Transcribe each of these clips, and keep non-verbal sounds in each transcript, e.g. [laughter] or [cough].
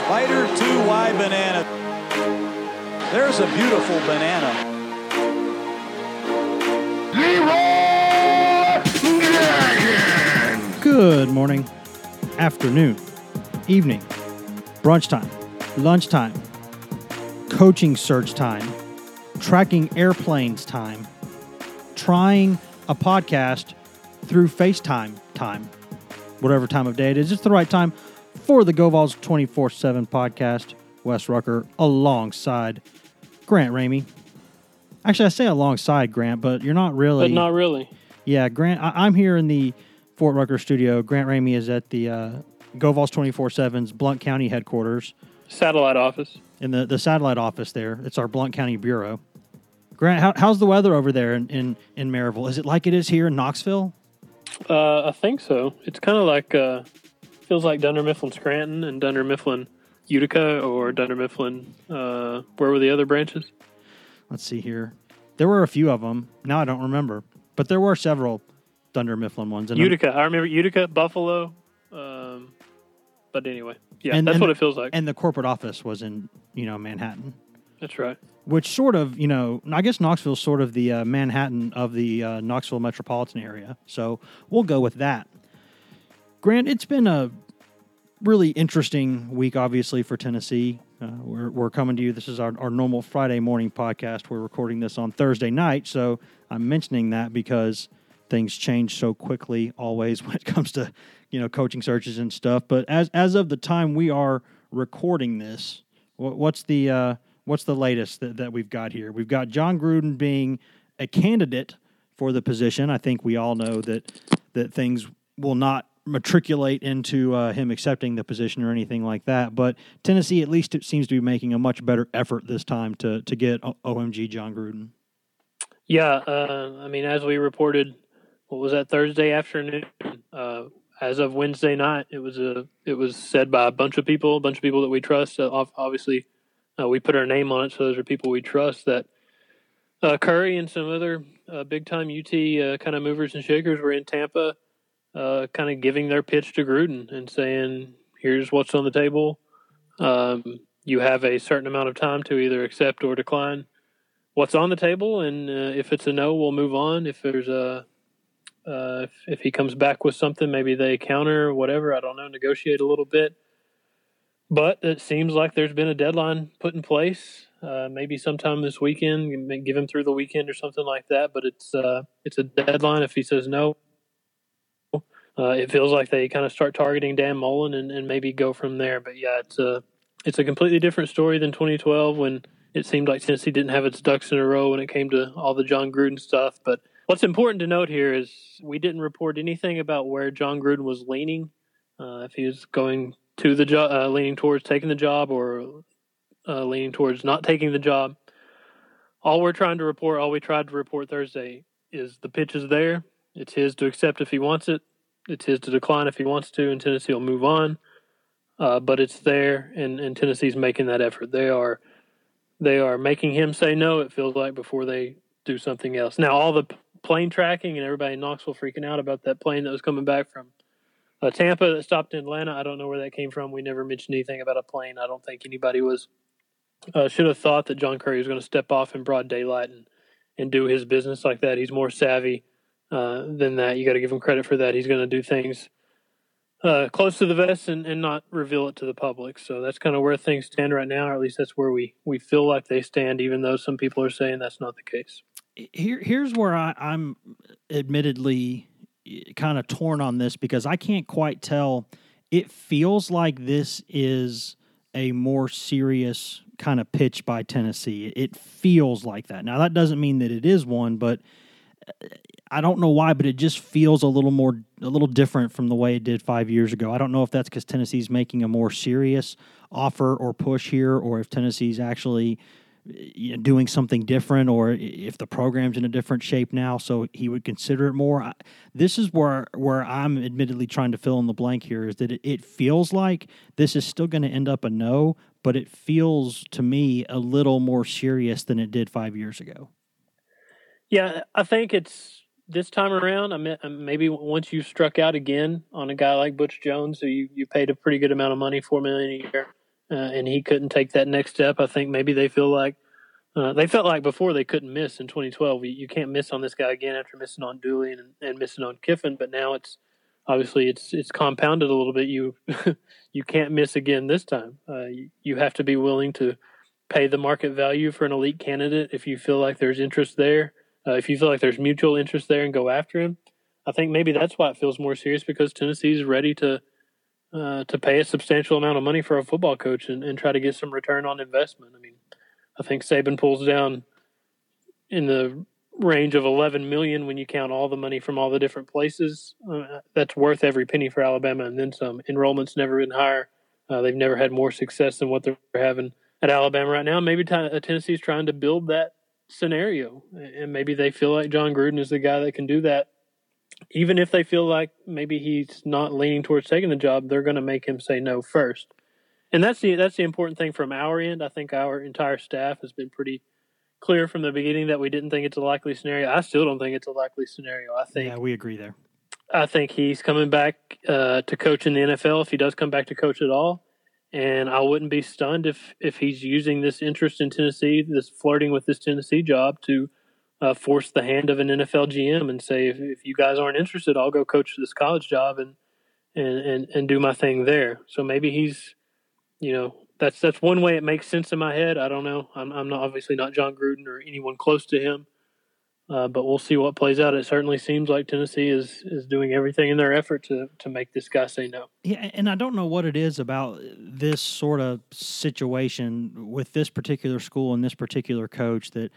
Spider 2Y banana. There's a beautiful banana. Good morning, afternoon, evening, brunch time, lunchtime, coaching search time, tracking airplanes time, trying a podcast through FaceTime time, whatever time of day it is. It's the right time for the GoVols 24 7 podcast. Wes Rucker alongside Grant Ramey. Actually, I say alongside Grant, but you're not really. But not really. Yeah, Grant. I, I'm here in the Fort Rucker studio. Grant Ramey is at the uh, GoVols 24/7's Blount County headquarters Satellite office. in the, the satellite office there. It's our Blount County bureau. Grant, how, how's the weather over there in, in in Maryville? Is it like it is here in Knoxville? Uh, I think so. It's kind of like uh, feels like Dunder Mifflin Scranton and Dunder Mifflin Utica or Dunder Mifflin. Uh, where were the other branches? Let's see here. There were a few of them. Now I don't remember, but there were several Dunder Mifflin ones. And I'm- Utica. I remember Utica, Buffalo. Um, but anyway, yeah, And- that's and- what it feels like. and the corporate office was in you know Manhattan. that's right. which sort of, you know, I guess Knoxville's sort of the uh, Manhattan of the uh, Knoxville metropolitan area. So we'll go with that. Grant, it's been a really interesting week, obviously, for Tennessee. Uh, we're, we're coming to you. This is our, our normal Friday morning podcast. We're recording this on Thursday night. So I'm mentioning that because things change so quickly always [laughs] when it comes to, you know, coaching searches and stuff. But as, as of the time we are recording this, what, what's the uh, what's the latest that, that we've got here? We've got Jon Gruden being a candidate for the position. I think we all know that that things will not matriculate into uh, him accepting the position or anything like that. But Tennessee, at least, it seems to be making a much better effort this time to to get OMG Jon Gruden. Yeah, uh, I mean, as we reported, what was that Thursday afternoon? Uh, as of Wednesday night, it was a it was said by a bunch of people, a bunch of people that we trust. Obviously, uh, we put our name on it, so those are people we trust. That uh, Currie and some other uh, big time UT kind of movers and shakers were in Tampa, uh, kind of giving their pitch to Gruden and saying, "Here's what's on the table. Um, you have a certain amount of time to either accept or decline." what's on the table, and uh, if it's a no, we'll move on. If there's a uh, if, if he comes back with something, maybe they counter, whatever. I don't know. Negotiate a little bit, but it seems like there's been a deadline put in place. Uh, maybe sometime this weekend, give him through the weekend or something like that. But it's uh, it's a deadline. If he says no, uh, it feels like they kind of start targeting Dan Mullen and, and maybe go from there. But yeah, it's a it's a completely different story than 2012 when it seemed like Tennessee didn't have its ducks in a row when it came to all the Jon Gruden stuff. But what's important to note here is we didn't report anything about where Jon Gruden was leaning, uh, if he was going to the job, uh, leaning towards taking the job, or uh, leaning towards not taking the job. All we're trying to report, all we tried to report Thursday, is the pitch is there. It's his to accept if he wants it. It's his to decline if he wants to, and Tennessee will move on. Uh, but it's there, and, and Tennessee's making that effort. They are they are making him say no. It feels like before they do something else. Now all the plane tracking and everybody in Knoxville freaking out about that plane that was coming back from uh, Tampa that stopped in Atlanta. I don't know where that came from. We never mentioned anything about a plane. I don't think anybody was uh, should have thought that John Currie was going to step off in broad daylight and and do his business like that. He's more savvy uh, than that. You got to give him credit for that. He's going to do things uh, close to the vest and, and not reveal it to the public. So that's kind of where things stand right now, or at least that's where we, we feel like they stand, even though some people are saying that's not the case. Here, here's where I, I'm admittedly kind of torn on this because I can't quite tell. It feels like this is a more serious kind of pitch by Tennessee. It feels like that. Now that doesn't mean that it is one, but I don't know why, but it just feels a little more, a little different from the way it did five years ago. I don't know if that's because Tennessee's making a more serious offer or push here, or if Tennessee's actually eh, you know, doing something different, or if the program's in a different shape now, so he would consider it more. I, this is where where I'm admittedly trying to fill in the blank here. Is that it, it feels like this is still going to end up a no, but it feels to me a little more serious than it did five years ago. Yeah, I think it's this time around. I mean, maybe once you struck out again on a guy like Butch Jones, who you, you paid a pretty good amount of money, four million a year, uh, and he couldn't take that next step. I think maybe they feel like uh, they felt like before they couldn't miss in 2012. You, you, can't miss on this guy again after missing on Dooley and, and missing on Kiffin, but now it's obviously it's it's compounded a little bit. You [laughs] you can't miss again this time. Uh, you, you have to be willing to pay the market value for an elite candidate if you feel like there's interest there. Uh, if you feel like there's mutual interest there and go after him, I think maybe that's why it feels more serious because Tennessee's ready to uh, to pay a substantial amount of money for a football coach and, and try to get some return on investment. I mean, I think Saban pulls down in the range of 11 million when you count all the money from all the different places. Uh, that's worth every penny for Alabama and then some. Enrollment's never been higher. Uh, they've never had more success than what they're having at Alabama right now. Maybe t- uh, Tennessee's trying to build that scenario, and maybe they feel like Jon Gruden is the guy that can do that even if they feel like maybe he's not leaning towards taking the job, they're going to make him say no first. And that's the that's the important thing from our end. I think our entire staff has been pretty clear from the beginning that we didn't think it's a likely scenario. I still don't think it's a likely scenario. I think yeah, we agree there. I think he's coming back uh, to coach in the NFL if he does come back to coach at all. And I wouldn't be stunned if if he's using this interest in Tennessee, this flirting with this Tennessee job to uh, force the hand of an NFL GM and say, if, if you guys aren't interested, I'll go coach this college job and, and, and, and do my thing there. So maybe he's, you know, that's, that's one way it makes sense in my head. I don't know. I'm, I'm not obviously not Jon Gruden or anyone close to him. Uh, but we'll see what plays out. It certainly seems like Tennessee is is doing everything in their effort to to make this guy say no. Yeah, and I don't know what it is about this sort of situation with this particular school and this particular coach that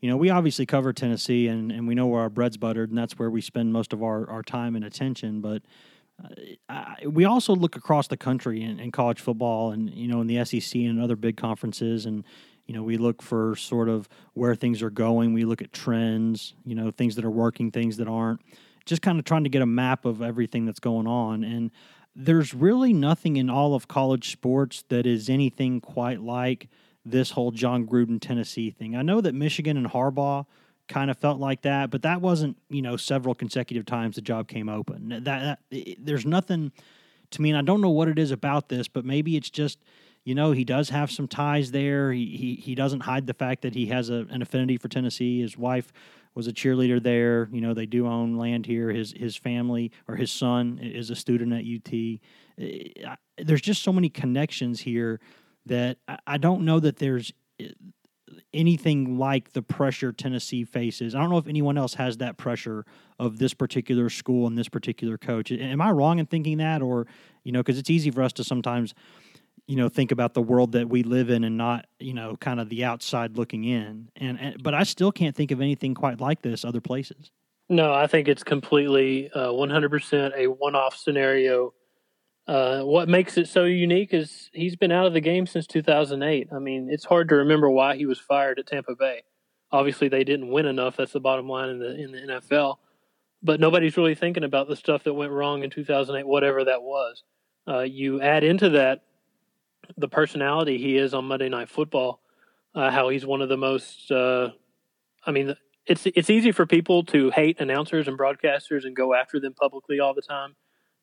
you know, we obviously cover Tennessee and, and we know where our bread's buttered, and that's where we spend most of our, our time and attention. But uh, we also look across the country in, in, college football and, you know, in the SEC and other big conferences. And, you know, we look for sort of where things are going. We look at trends, you know, things that are working, things that aren't, just kind of trying to get a map of everything that's going on. And there's really nothing in all of college sports that is anything quite like – this whole Jon Gruden Tennessee thing. I know that Michigan and Harbaugh kind of felt like that, but that wasn't you know several consecutive times the job came open. That, that it, there's nothing to me, and I don't know what it is about this, but maybe it's just you know he does have some ties there. He he, he doesn't hide the fact that he has a, an affinity for Tennessee. His wife was a cheerleader there. You know they do own land here. His his family or his son is a student at UT. There's just so many connections here that I don't know that there's eh, anything like the pressure Tennessee faces. I don't know if anyone else has that pressure of this particular school and this particular coach. Am I wrong in thinking that, or you know, because it's easy for us to sometimes, you know, think about the world that we live in and not, you know, kind of the outside looking in. And, and but I still can't think of anything quite like this other places. No, I think it's completely uh, 100% a one-off scenario uh, what makes it so unique is he's been out of the game since 2008. I mean, it's hard to remember why he was fired at Tampa Bay. Obviously, they didn't win enough. That's the bottom line in the in the NFL. But nobody's really thinking about the stuff that went wrong in 2008, whatever that was. Uh, you add into that the personality he is on Monday Night Football, uh, how he's one of the most. Uh, I mean, it's it's easy for people to hate announcers and broadcasters and go after them publicly all the time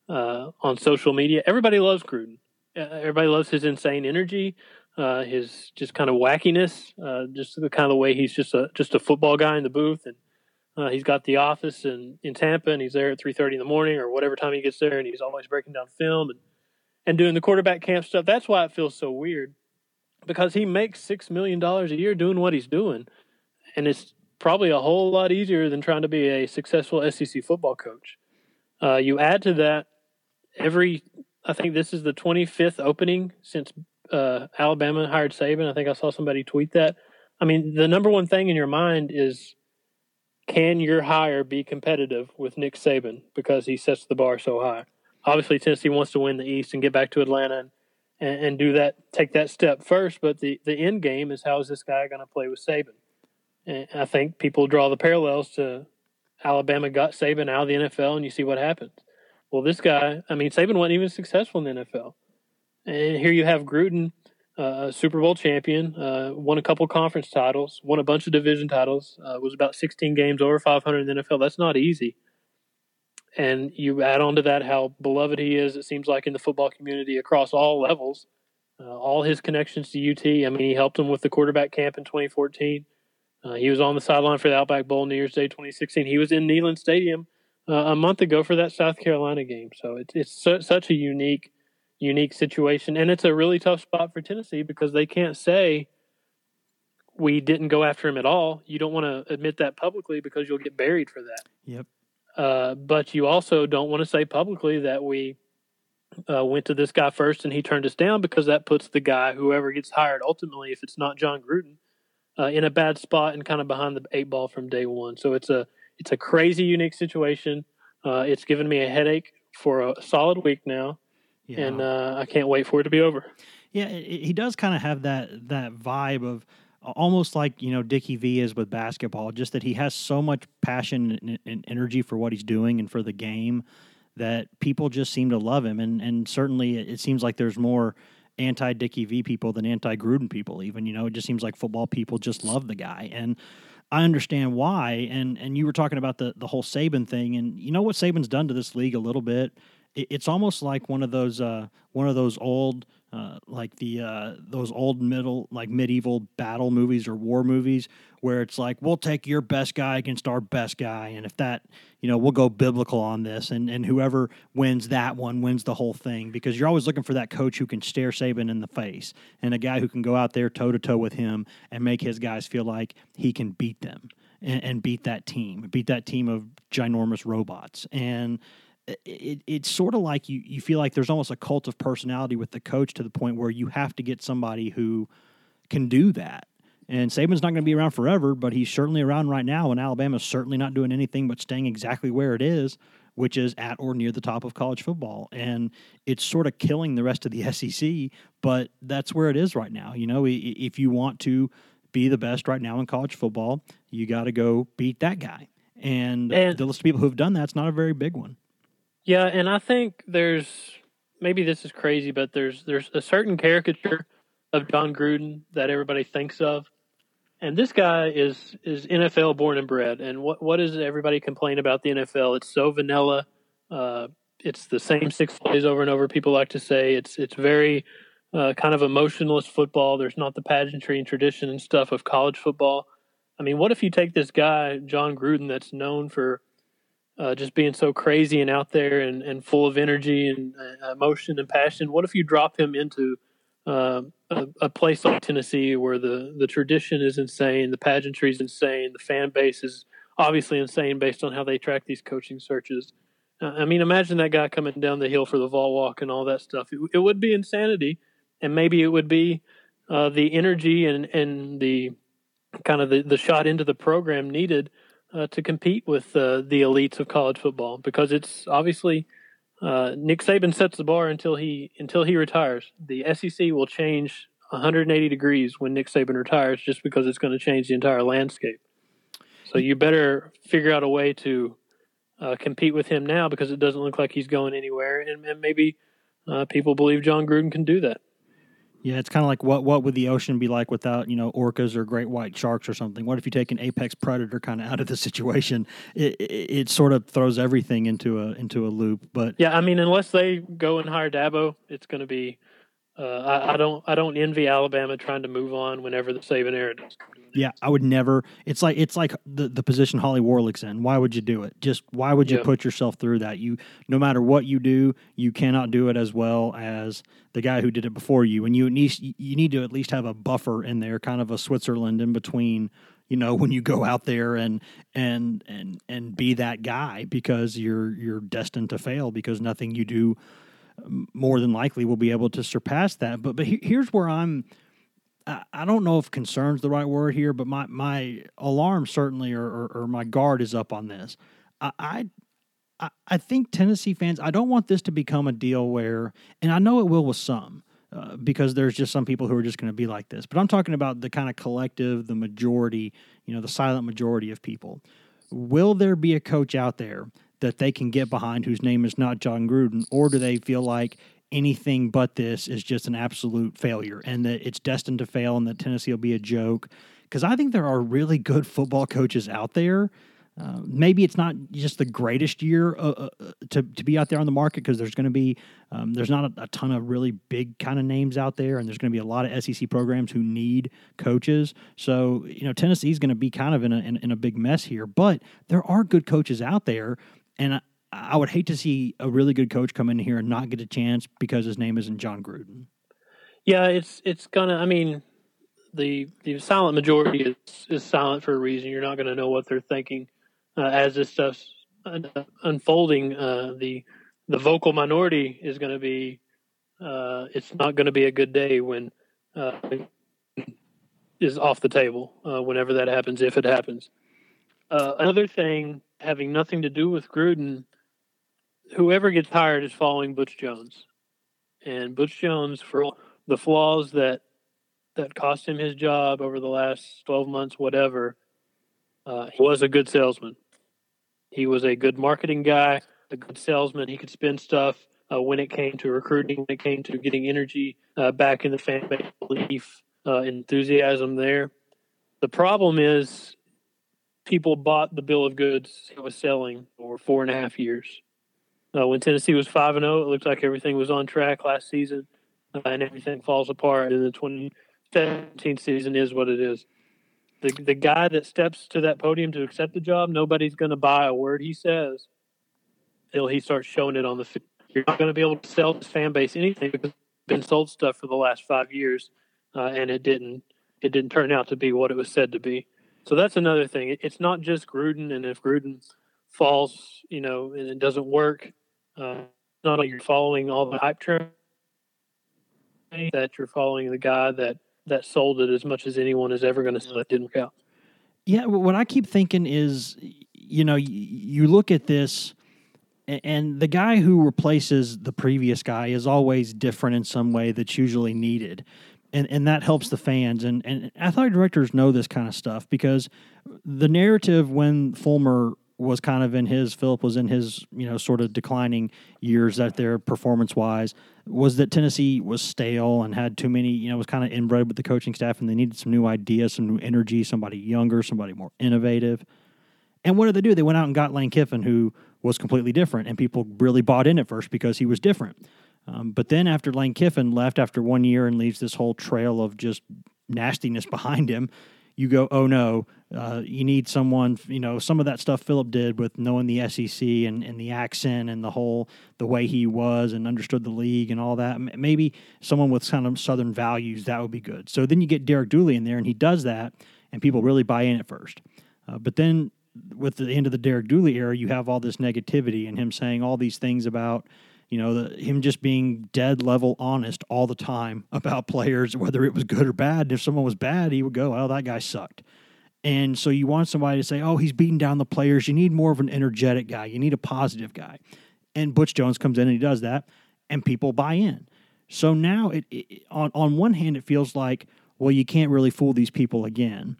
uh, on social media. Everybody loves Gruden. Everybody loves his insane energy, uh, his just kind of wackiness, uh, just the kind of way he's just a just a football guy in the booth, and uh, he's got the office in, in Tampa, and he's there at three thirty in the morning or whatever time he gets there, and he's always breaking down film and and doing the quarterback camp stuff. That's why it feels so weird because he makes six million dollars a year doing what he's doing, and it's probably a whole lot easier than trying to be a successful SEC football coach. Uh, you add to that every I think this is the 25th opening since uh, Alabama hired Saban. I think I saw somebody tweet that. I mean, the number one thing in your mind is can your hire be competitive with Nick Saban because he sets the bar so high? Obviously, Tennessee wants to win the East and get back to Atlanta and, and, do that, take that step first. But the, the end game is how is this guy going to play with Saban? And I think people draw the parallels to Alabama got Saban out of the NFL, and you see what happens. Well, this guy, I mean, Saban wasn't even successful in the NFL. And here you have Gruden, uh, Super Bowl champion, uh, won a couple conference titles, won a bunch of division titles, uh, was about 16 games over 500 in the NFL. That's not easy. And you add on to that how beloved he is, it seems like, in the football community across all levels. uh, all his connections to UT. I mean, he helped him with the quarterback camp in 2014. Uh, he was on the sideline for the Outback Bowl New Year's Day 2016. He was in Neyland Stadium uh, a month ago for that South Carolina game. So it's it's su- such a unique unique situation, and it's a really tough spot for Tennessee because they can't say we didn't go after him at all. You don't want to admit that publicly because you'll get buried for that. Yep. Uh, but you also don't want to say publicly that we uh, went to this guy first and he turned us down because that puts the guy, whoever gets hired, ultimately, if it's not Jon Gruden, uh, in a bad spot and kind of behind the eight ball from day one. So it's a it's a crazy unique situation. Uh, it's given me a headache for a solid week now, yeah. and uh, I can't wait for it to be over. Yeah, he does kind of have that that vibe of almost like you know Dickie V is with basketball, just that he has so much passion and, energy for what he's doing and for the game that people just seem to love him, and and certainly it seems like there's more anti Dickie V people than anti Gruden people. Even you know, it just seems like football people just love the guy, and I understand why. And and you were talking about the the whole Saban thing, and you know what Saban's done to this league a little bit. It, it's almost like one of those uh, one of those old uh, like the uh, those old middle like medieval battle movies or war movies where it's like we'll take your best guy against our best guy. And if that you know we'll go biblical on this. And and whoever wins that one wins the whole thing because you're always looking for that coach who can stare Saban in the face and a guy who can go out there toe to toe with him and make his guys feel like he can beat them and, and beat that team beat that team of ginormous robots. And it, it's sort of like you, you feel like there's almost a cult of personality with the coach to the point where you have to get somebody who can do that. And Saban's not going to be around forever, but he's certainly around right now. And Alabama's certainly not doing anything but staying exactly where it is, which is at or near the top of college football. And it's sort of killing the rest of the [laughs] SEC, but that's where it is right now. You know, if you want to be the best right now in college football, you got to go beat that guy. And, and the list of people who've done that's not a very big one. Yeah, and I think there's maybe this is crazy, but there's there's a certain caricature of Jon Gruden that everybody thinks of. And this guy is is NFL born and bred. And what what does everybody complain about the NFL? It's so vanilla. Uh, it's the same six plays over and over. People like to say it's it's very uh, kind of emotionless football. There's not the pageantry and tradition and stuff of college football. I mean, what if you take this guy Jon Gruden that's known for uh, just being so crazy and out there and, and full of energy and uh, emotion and passion. What if you drop him into uh, a, a, place like Tennessee where the, the tradition is insane, the pageantry is insane, the fan base is obviously insane based on how they track these coaching searches. Uh, I mean, imagine that guy coming down the hill for the Vol Walk and all that stuff. It, it would be insanity, and maybe it would be uh, the energy and, and the kind of the, the shot into the program needed – uh, to compete with uh, the elites of college football because it's obviously uh, Nick Saban sets the bar until he until he retires. The SEC will change 180 degrees when Nick Saban retires, just because it's going to change the entire landscape. So you better figure out a way to uh, compete with him now because it doesn't look like he's going anywhere, and, and maybe uh, people believe Jon Gruden can do that. Yeah, it's kind of like what what would the ocean be like without you know orcas or great white sharks or something? What if you take an apex predator kind of out of the [laughs] situation? It, it, it sort of throws everything into a into a loop. But yeah, I mean, unless they go and hire Dabo, it's going to be. Uh, I, I, don't I don't envy Alabama trying to move on whenever the Saban era does. Yeah, I would never. It's like it's like the the position Holly Warlick's in. Why would you do it? Just why would you yeah. put yourself through that? You no matter what you do, you cannot do it as well as the guy who did it before you. And you need you need to at least have a buffer in there, kind of a Switzerland in between. You know, [laughs] when you go out there and and and and be that guy because you're you're destined to fail because nothing you do more than likely will be able to surpass that. But but here's where I'm I don't know if concern's the right word here, but my, my alarm certainly or, or, or my guard is up on this. I, I I think Tennessee fans. I don't want this to become a deal where, and I know it will with some, uh, because there's just some people who are just going to be like this. But I'm talking about the kind of collective, the majority, you know, the silent majority of people. Will there be a coach out there that they can get behind whose name is not Jon Gruden, or do they feel like anything but this is just an absolute failure and that it's destined to fail and that Tennessee will be a joke. Because I think there are really good football coaches out there Uh, maybe it's not just the greatest year uh, uh, to, to be out there on the market because there's going to be um, there's not a, a, ton of really big kind of names out there and there's going to be a lot of SEC programs who need coaches so you know Tennessee's going to be kind of in a, in, in, a big mess here but there are good coaches out there and I, would hate to see a really good coach come in here and not get a chance because his name isn't Jon Gruden yeah it's it's gonna I mean the the silent majority is, is silent for a reason you're not going to know what they're thinking uh, as this stuff's unfolding, uh, the the vocal minority is going to be. Uh, it's not going to be a good day when uh, is off the table uh, whenever that happens, if it happens. Uh, another thing having nothing to do with Gruden, whoever gets hired is following Butch Jones, and Butch Jones for the flaws that that cost him his job over the last twelve months, whatever. Uh, he was a good salesman. He was a good marketing guy, a good salesman. He could spin stuff uh, when it came to recruiting, when it came to getting energy uh, back in the fan base, belief, uh, enthusiasm there. The problem is people bought the bill of goods he was selling for four and a half years. Uh, when Tennessee was five and zero, oh, it looked like everything was on track last season, uh, and everything falls apart. And the 2017 season is what it is the the guy that steps to that podium to accept the job, nobody's going to buy a word he says until he starts showing it on the field. You're not going to be able to sell this fan base anything because been sold stuff for the last five years, uh, and it didn't it didn't turn out to be what it was said to be. So that's another thing. It's not just Gruden, and if Gruden falls, you know, and it doesn't work, uh, not like you're following all the hype train, that you're following the guy that that sold it as much as anyone is ever going to sell. It didn't work out. Yeah, what I keep thinking is, you know, you look at this, and the guy who replaces the previous guy is always different in some way that's usually needed. And, and that helps the fans. And, and athletic directors know this kind of stuff because the narrative when Fulmer was kind of in his Phillip was in his you know sort of declining years that their performance wise was that Tennessee was stale and had too many you know was kind of inbred with the coaching staff and they needed some new ideas some new energy somebody younger somebody more innovative. And what did they do? They went out and got Lane Kiffin who was completely different and people really bought in at first because he was different. Um, but then after Lane Kiffin left after one year and leaves this whole trail of just nastiness [laughs] behind him you go, oh no, uh, you need someone, you know, some of that stuff Phillip did with knowing the SEC and, and the accent and the whole, the way he was and understood the league and all that. Maybe someone with kind of Southern values, that would be good. So then you get Derek Dooley in there and he does that and people really buy in at first. Uh, but then with the end of the Derek Dooley era, you have all this negativity and him saying all these things about, you know, the, him just being dead level honest all the time [laughs] about players, whether it was good or bad. And if someone was bad, he would go, "Oh, that guy sucked." And so you want somebody to say, "Oh, he's beating down the players." You need more of an energetic guy. You need a positive guy. And Butch Jones comes in and he does that, and people buy in. So now, it, it on on one hand, it feels like, well, you can't really fool these people again.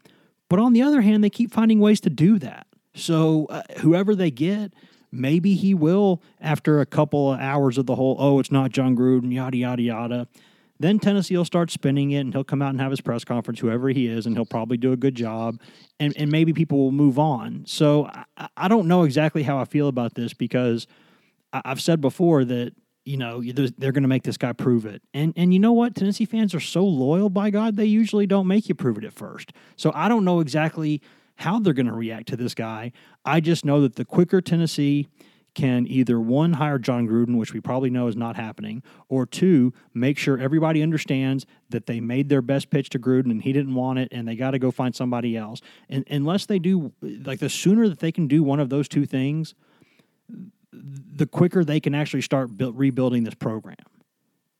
But on the other hand, they keep finding ways to do that. So uh, whoever they get, maybe he will after a couple of hours of the whole, oh, it's not Jon Gruden, yada, yada, yada. Then Tennessee will start spinning it and he'll come out and have his press conference, whoever he is, and he'll probably do a good job. And, and maybe people will move on. So I, I don't know exactly how I feel about this because I, I've said before that, you know, they're going to make this guy prove it. And, and you know what? Tennessee fans are so loyal, by God, they usually don't make you prove it at first. So I don't know exactly how they're going to react to this guy. I just know that the quicker Tennessee can either one hire Jon Gruden, which we probably know is not happening, or two make sure everybody understands that they made their best pitch to Gruden and he didn't want it, and they got to go find somebody else. And unless they do, like the sooner that they can do one of those two things, the quicker they can actually start build, rebuilding this program.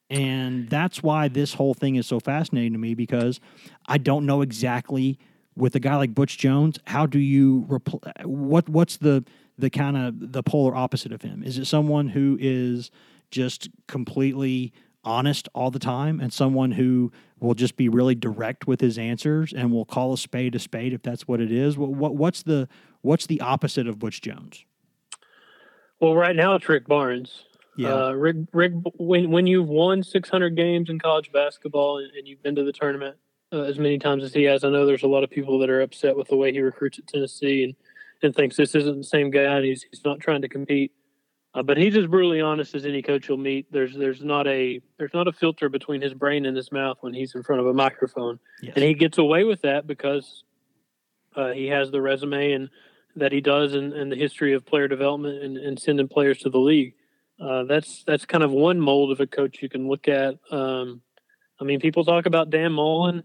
And that's why this whole thing is so fascinating to me because I don't know exactly with a guy like Butch Jones, how do you repl- what what's the the kind of the polar opposite of him? Is it someone who is just completely honest all the time and someone who will just be really direct with his answers and will call a spade a spade if that's what it is? What, what what's the what's the opposite of Butch Jones? Well, right now it's Rick Barnes. Yeah. Uh, Rick, Rick, when when you've won 600 games in college basketball and, and you've been to the tournament, uh, as many times as he has. I know there's a lot of people that are upset with the way he recruits at Tennessee, and and thinks this isn't the same guy, and he's he's not trying to compete. Uh, but he's as brutally honest as any coach you'll meet. There's there's not a there's not a filter between his brain and his mouth when he's in front of a microphone, yes. and he gets away with that because uh, he has the resume and that he does and, and the history of player development and, and sending players to the league. Uh, that's that's kind of one mold of a coach you can look at. Um, I mean, people talk about Dan Mullen.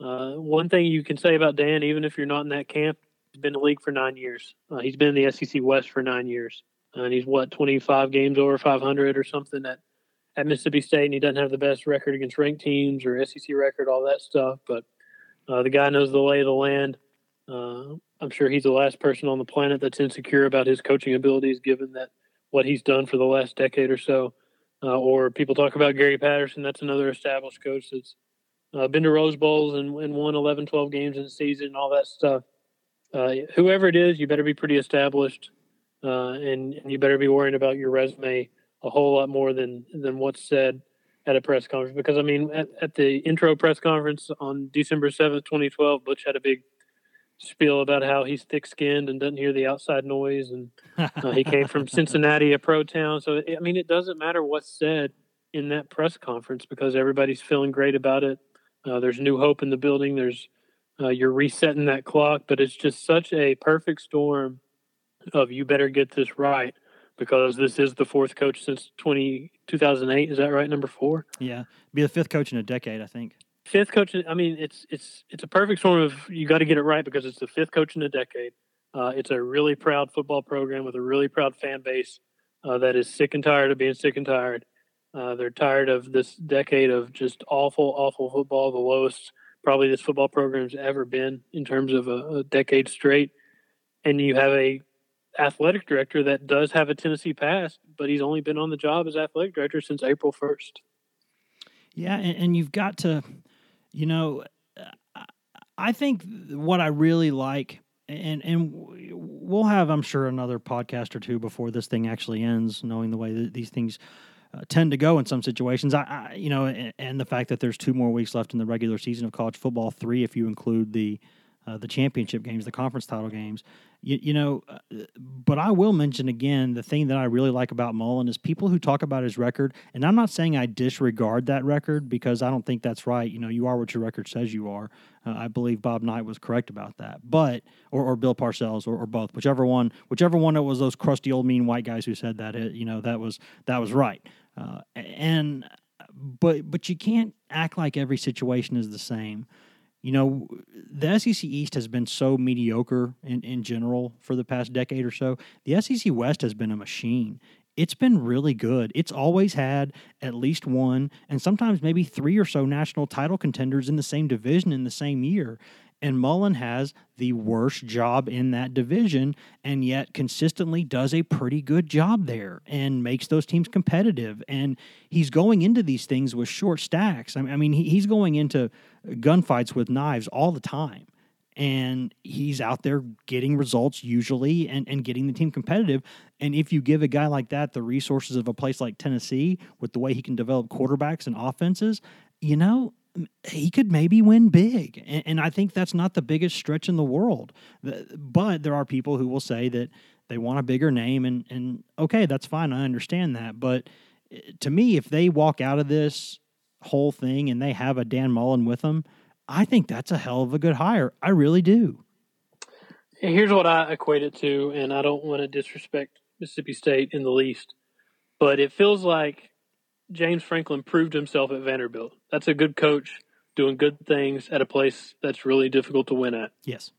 Uh, one thing you can say about Dan, even if you're not in that camp, he's been in the league for nine years. Uh, he's been in the SEC West for nine years and he's what 25 games over 500 or something at at Mississippi State, and he doesn't have the best record against ranked teams or SEC record, all that stuff. But uh, the guy knows the lay of the land. Uh, I'm sure he's the last person on the planet that's insecure about his coaching abilities, given that what he's done for the last decade or so. Uh, or people talk about Gary Patterson. That's another established coach that's uh, been to Rose Bowls and, and won 11, 12 games in the season and all that stuff. Uh, whoever it is, you better be pretty established uh, and, and you better be worrying about your resume a whole lot more than than what's said at a press conference. Because I mean, at, at the intro press conference on December seventh, twenty twelve, Butch had a big spiel about how he's thick-skinned and doesn't hear the outside noise, and uh, he came from [laughs] Cincinnati, a pro town. So I mean, it doesn't matter what's said in that press conference because everybody's feeling great about it. Uh, there's new hope in the building. There's uh, you're resetting that clock, but it's just such a perfect storm of you better get this right because this is the fourth coach since 20, 2008. Is that right? Number four? Yeah. Be the fifth coach in a decade, I think. Fifth coach. I mean, it's, it's, it's a perfect storm of you got to get it right because it's the fifth coach in a decade. Uh, it's a really proud football program with a really proud fan base uh, that is sick and tired of being sick and tired. Uh, they're tired of this decade of just awful, awful football, the lowest probably this football program's ever been in terms of a, a decade straight. And you have a athletic director that does have a Tennessee past, but he's only been on the job as athletic director since April 1st. Yeah, and, and you've got to, you know, I think what I really like, and and we'll have, I'm sure, another podcast or two before this thing actually ends, knowing the way that these things uh, tend to go in some situations. I, I, you know, and, and, the fact that there's two more weeks left in the regular season of college football, three if you include the uh, the championship games, the conference title games. You, you, know, uh, but I will mention again the thing that I really like about Mullen is people who talk about his record, and I'm not saying I disregard that record because I don't think that's right. You know, you are what your record says you are. Uh, I believe Bob Knight was correct about that, but or, or Bill Parcells or, or, both, whichever one, whichever one it was, those crusty old mean white guys who said that. It, you know, that was that was right. Uh, and but but you can't act like every situation is the same. You know, the SEC East has been so mediocre in, in general for the past decade or so. The SEC West has been a machine. It's been really good. It's always had at least one and sometimes maybe three or so national title contenders in the same division in the same year. And Mullen has the worst job in that division and yet consistently does a pretty good job there and makes those teams competitive. And he's going into these things with short stacks. I mean, he's going into gunfights with knives all the time. And he's out there getting results usually and, and getting the team competitive. And if you give a guy like that the resources of a place like Tennessee with the way he can develop quarterbacks and offenses, you know, he could maybe win big. And, and, I think that's not the biggest stretch in the world. But there are people who will say that they want a bigger name. And, and okay, that's fine. I understand that. But eh, to me, if they walk out of this whole thing and they have a Dan Mullen with them, I think that's a hell of a good hire. I really do. Here's what I equate it to, and I don't want to disrespect Mississippi State in the least, but it feels like James Franklin proved himself at Vanderbilt. That's a good coach doing good things at a place that's really difficult to win at. Yes.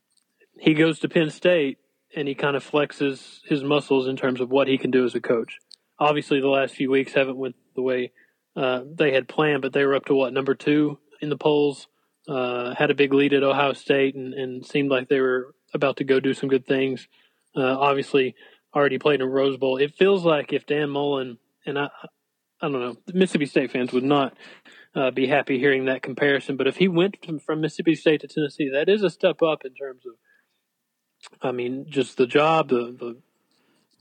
He goes to Penn State and he kind of flexes his muscles in terms of what he can do as a coach. Obviously, the last few weeks haven't went the way uh, they had planned, but they were up to what number two in the polls. Uh, had a big lead at Ohio State and, and, seemed like they were about to go do some good things. Uh, obviously, already played in Rose Bowl. It feels like if Dan Mullen and I, I don't know. Mississippi State fans would not uh, be happy hearing that comparison. But if he went from, from, Mississippi State to Tennessee, that is a step up in terms of, I mean, just the job, the the,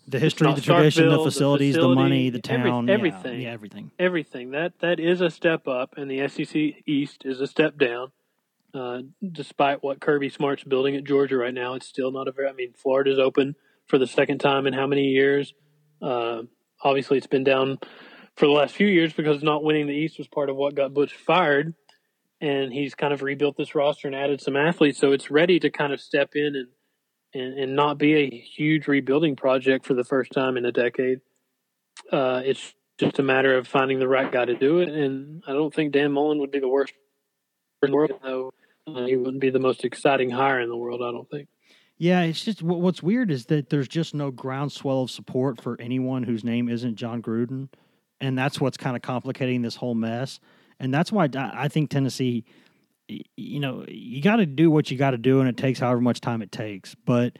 the history, the tradition, the facilities, the, facility, the, money, the town, every, everything, yeah, yeah, everything, everything. That that is a step up, and the SEC East is a step down. Uh, despite what Kirby Smart's building at Georgia right now, it's still not a very. I mean, Florida's open for the second time in how many years? Uh, obviously, it's been down for the last few years because not winning the East was part of what got Butch fired. And he's kind of rebuilt this roster and added some athletes, so it's ready to kind of step in and and, and not be a huge rebuilding project for the first time in a decade. Uh, it's just a matter of finding the right guy to do it, and I don't think Dan Mullen would be the worst in the world, though uh, he wouldn't be the most exciting hire in the world. I don't think. Yeah, it's just what's weird is that there's just no groundswell of support for anyone whose name isn't Jon Gruden and that's what's kind of complicating this whole mess. And that's why I think Tennessee, you know, you got to do what you got to do, and it takes however much time it takes. But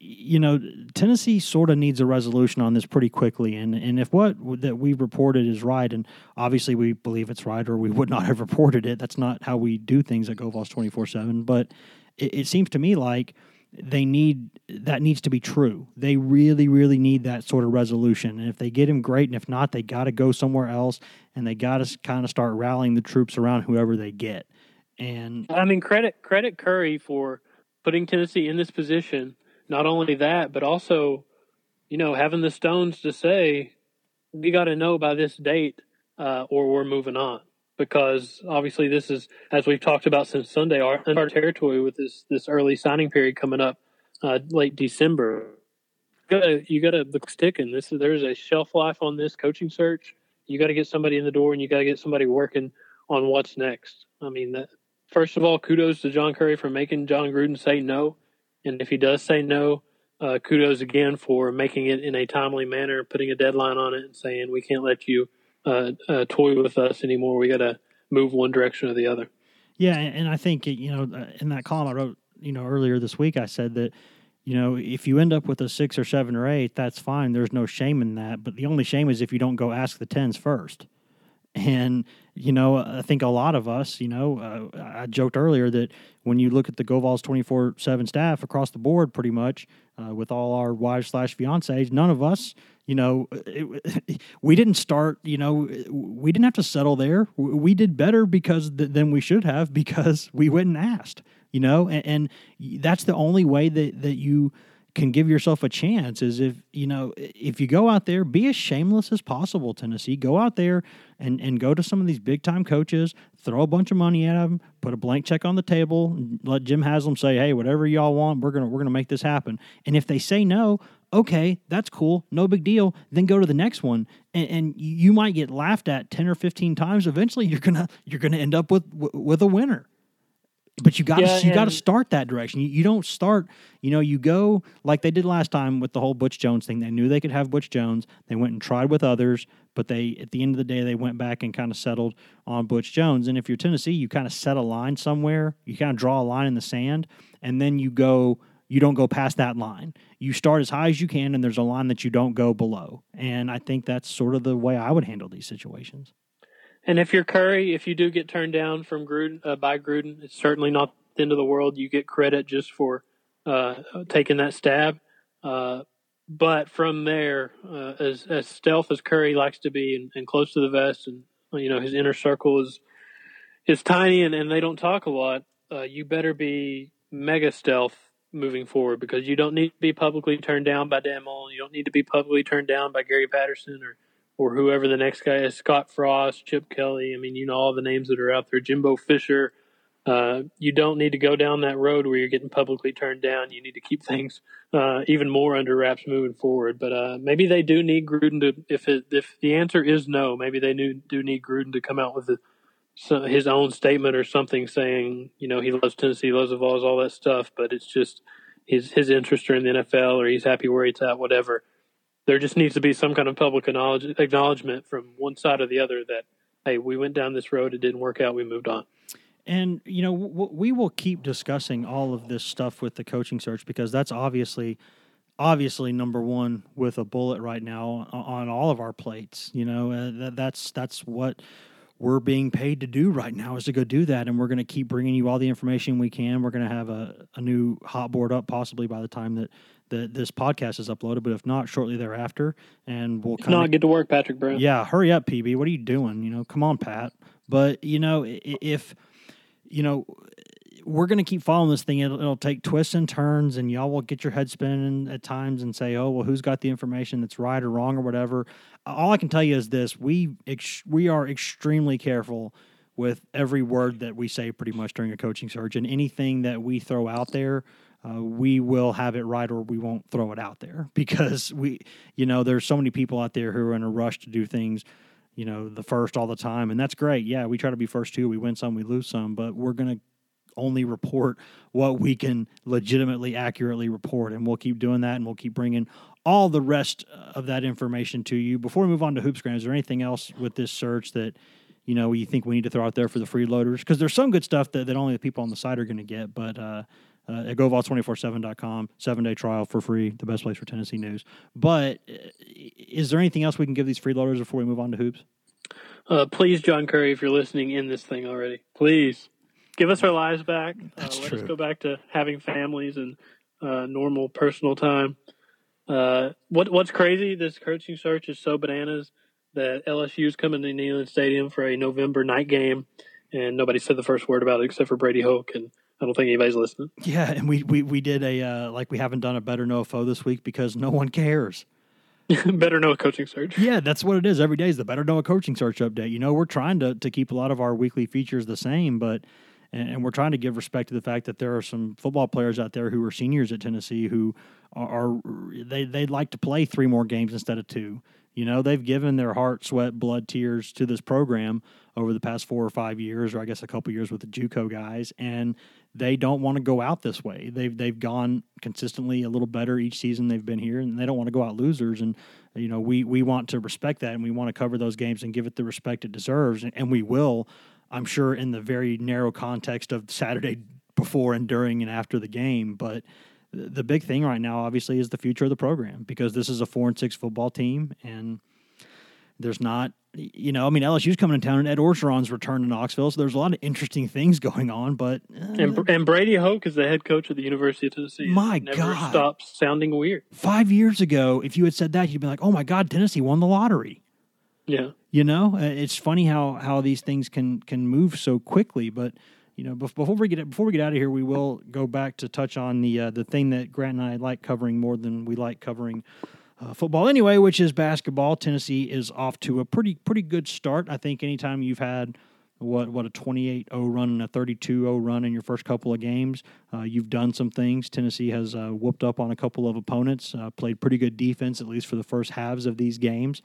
you know, Tennessee sort of needs a resolution on this pretty quickly. And and if what that we reported is right, and obviously we believe it's right, or we would not [laughs] have reported it. That's not how we do things at GoVols twenty four seven. But it, it seems to me like they need that needs to be true. They really, really need that sort of resolution. And if they get him, great. And if not, they got to go somewhere else, and they got to kind of start rallying the troops around whoever they get. And I mean, credit credit Currie for putting Tennessee in this position. Not only that, but also, you know, having the stones to say we got to know by this date, uh, or we're moving on because obviously this is, as we've talked about since Sunday, our, our territory with this this early signing period coming up uh, late December. You gotta, you gotta the sticking. This is there's a shelf life on this coaching search. You got to get somebody in the door, and you got to get somebody working on what's next. I mean, first of all, kudos to John Currie for making Jon Gruden say no, and if he does say no, uh, kudos again for making it in a timely manner, putting a deadline on it, and saying we can't let you uh, uh, toy with us anymore. We got to move one direction or the other. Yeah, and I think you know uh, in that column I wrote, you know, earlier this week I said that you know if you end up with a six or seven or eight, that's fine. There's no shame in that. But the only shame is if you don't go ask the tens first. And you know, I think a lot of us, you know, uh, I joked earlier that when you look at the twenty four seven staff across the board, pretty much uh, with all our wives slash fiancés, none of us you know, it, [laughs] we didn't start, you know, we didn't have to settle there. We did better because th- than we should have [laughs] because we went and asked, you know, and, and that's the only way that, that you can give yourself a chance is if you know if you go out there be as shameless as possible tennessee go out there and and go to some of these big time coaches throw a bunch of money at them put a blank check on the table let jim haslam say hey whatever y'all want we're gonna we're gonna make this happen and if they say no okay, that's cool, no big deal. Then go to the next one, and, and, you might get laughed at ten or fifteen times. Eventually, you're gonna you're gonna end up with with a winner. But you got yeah, you got to start that direction. You, you, don't start, you know, you go like they did last time with the whole Butch Jones thing. They knew they could have Butch Jones. They went and tried with others, but they at the end of the day they went back and kind of settled on Butch Jones. And if you're Tennessee, you kind of set a line somewhere. You kind of draw a line in the sand, and then you go you don't go past that line. You start as high as you can, and there's a line that you don't go below. And I think that's sort of the way I would handle these situations. And if you're Currie, if you do get turned down from Gruden uh, by Gruden, it's certainly not the end of the world. You get credit just for uh, taking that stab. Uh, but from there, uh, as as stealth as Currie likes to be, and, and, close to the vest, and you know his inner circle is is tiny, and, and they don't talk a lot. Uh, you better be mega stealth moving forward because you don't need to be publicly turned down by Dan Mullen. You don't need to be publicly turned down by Gary Patterson or or whoever the next guy is, Scott Frost, Chip Kelly. I mean, you know all the names that are out there, Jimbo Fisher. Uh, you don't need to go down that road where you're getting publicly turned down. You need to keep [laughs] things uh, even more under wraps moving forward. But uh, maybe they do need Gruden to. If it, if the answer is no, maybe they do need Gruden to come out with the his own statement or something saying, you know, he loves Tennessee, loves the Vols, all that stuff, but it's just his his interest are in the NFL or he's happy where he's at, whatever. There just needs to be some kind of public acknowledgement from one side or the other that, hey, we went down this road, it didn't work out, we moved on. And you know, we will keep discussing all of this stuff with the coaching search because that's obviously obviously number one with a bullet right now on all of our plates. You know, uh, that, that's that's what we're being paid to do right now is to go do that. And we're going to keep bringing you all the information we can. We're going to have a, a new hot board up possibly by the time that that this podcast is uploaded, but if not, shortly thereafter. And we'll kind of get to work, Patrick Brown. Yeah, hurry up, PB. What are you doing? You know, come on, Pat. But you know, if you know, we're going to keep following this thing. It'll, it'll, take twists and turns, and y'all will get your head spinning at times and say, "Oh, well, who's got the information that's right or wrong or whatever." All I can tell you is this: we ex- we are extremely careful with every word that we say, pretty much during a coaching search, and anything that we throw out there. Uh, we will have it right or we won't throw it out there [laughs] because we, you know, there's so many people out there who are in a rush to do things you know, the first all the time. And that's great. Yeah, we try to be first too. We win some, we lose some, but we're going to only report what we can legitimately accurately report and we'll keep doing that and we'll keep bringing all the rest of that information to you before we move on to hoopsgram is there anything else with this search that you know you think we need to throw out there for the freeloaders because there's some good stuff that, that only the people on the site are going to get but uh, uh, at GoVols247.com, seven day trial for free, the best place for Tennessee news. But uh, is there anything else we can give these freeloaders before we move on to hoops? Uh, please, John Currie, if you're listening in this thing already, please give us our lives back. Uh, That's let true. us go back to having families and uh, normal personal time. Uh, what What's crazy? This coaching search is so bananas that LSU is coming to Neyland Stadium for a November night game, and nobody said the first word about it except for Brady Hoke and I don't think anybody's listening. Yeah, and we we, we did a uh, like we haven't done a better no foe this week because no one cares. [laughs] Better know a coaching search. Yeah, that's what it is. Every day is the better know a coaching search update. You know, we're trying to to keep a lot of our weekly features the same, but and, and we're trying to give respect to the fact that there are some football players out there who are seniors at Tennessee who are, are they they'd like to play three more games instead of two. You know, they've given their heart, sweat, blood, tears to this program over the past four or five years, or I guess a couple years with the JUCO guys, and they don't want to go out this way. They've they've gone consistently a little better each season they've been here, and they don't want to go out losers. And you know, we we want to respect that, and we want to cover those games and give it the respect it deserves, and, and we will. I'm sure in the very narrow context of Saturday before and during and after the game, but the big thing right now, obviously, is the future of the program because this is a four and six football team, and there's not, you know, I mean, LSU's coming to town, and Ed Orgeron's returned to Knoxville, so there's a lot of interesting things going on. But uh, and, and Brady Hoke is the head coach of the University of Tennessee. My never God. stops sounding weird. five years ago, if you had said that, you'd be like, "Oh my God, Tennessee won the lottery." Yeah. You know, Uh, it's funny how how these things can can move so quickly, but you know, before we get before we get out of here, we will go back to touch on the uh, the thing that Grant and I like covering more than we like covering uh, football anyway, which is basketball. Tennessee is off to a pretty pretty good start. I think anytime you've had what what a 28-0 run and a 32-0 run in your first couple of games, uh, you've done some things. Tennessee has uh, whooped up on a couple of opponents, uh, played pretty good defense at least for the first halves of these games.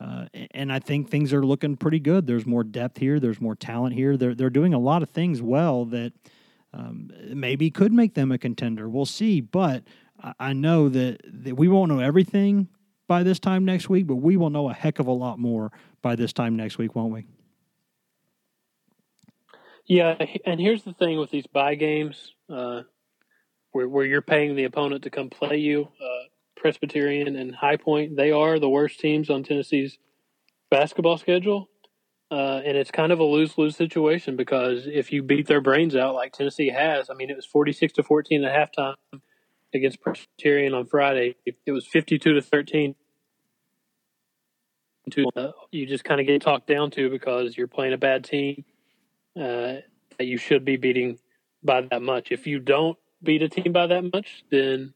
Uh, and I think things are looking pretty good. There's more depth here. There's more talent here. They're they're doing a lot of things well that um, maybe could make them a contender. We'll see. But I, know that, that we won't know everything by this time next week, but we will know a heck of a lot more by this time next week, won't we? Yeah, and here's the thing with these buy games, uh, where where you're paying the opponent to come play you. Uh, Presbyterian and High Point, they are the worst teams on Tennessee's basketball schedule, uh, and it's kind of a lose lose situation because if you beat their brains out like Tennessee has, I mean, it was 46 to 14 at halftime against Presbyterian on Friday. It was 52 to 13. To, uh, you just kind of get talked down to because you're playing a bad team uh, that you should be beating by that much. If you don't beat a team by that much, then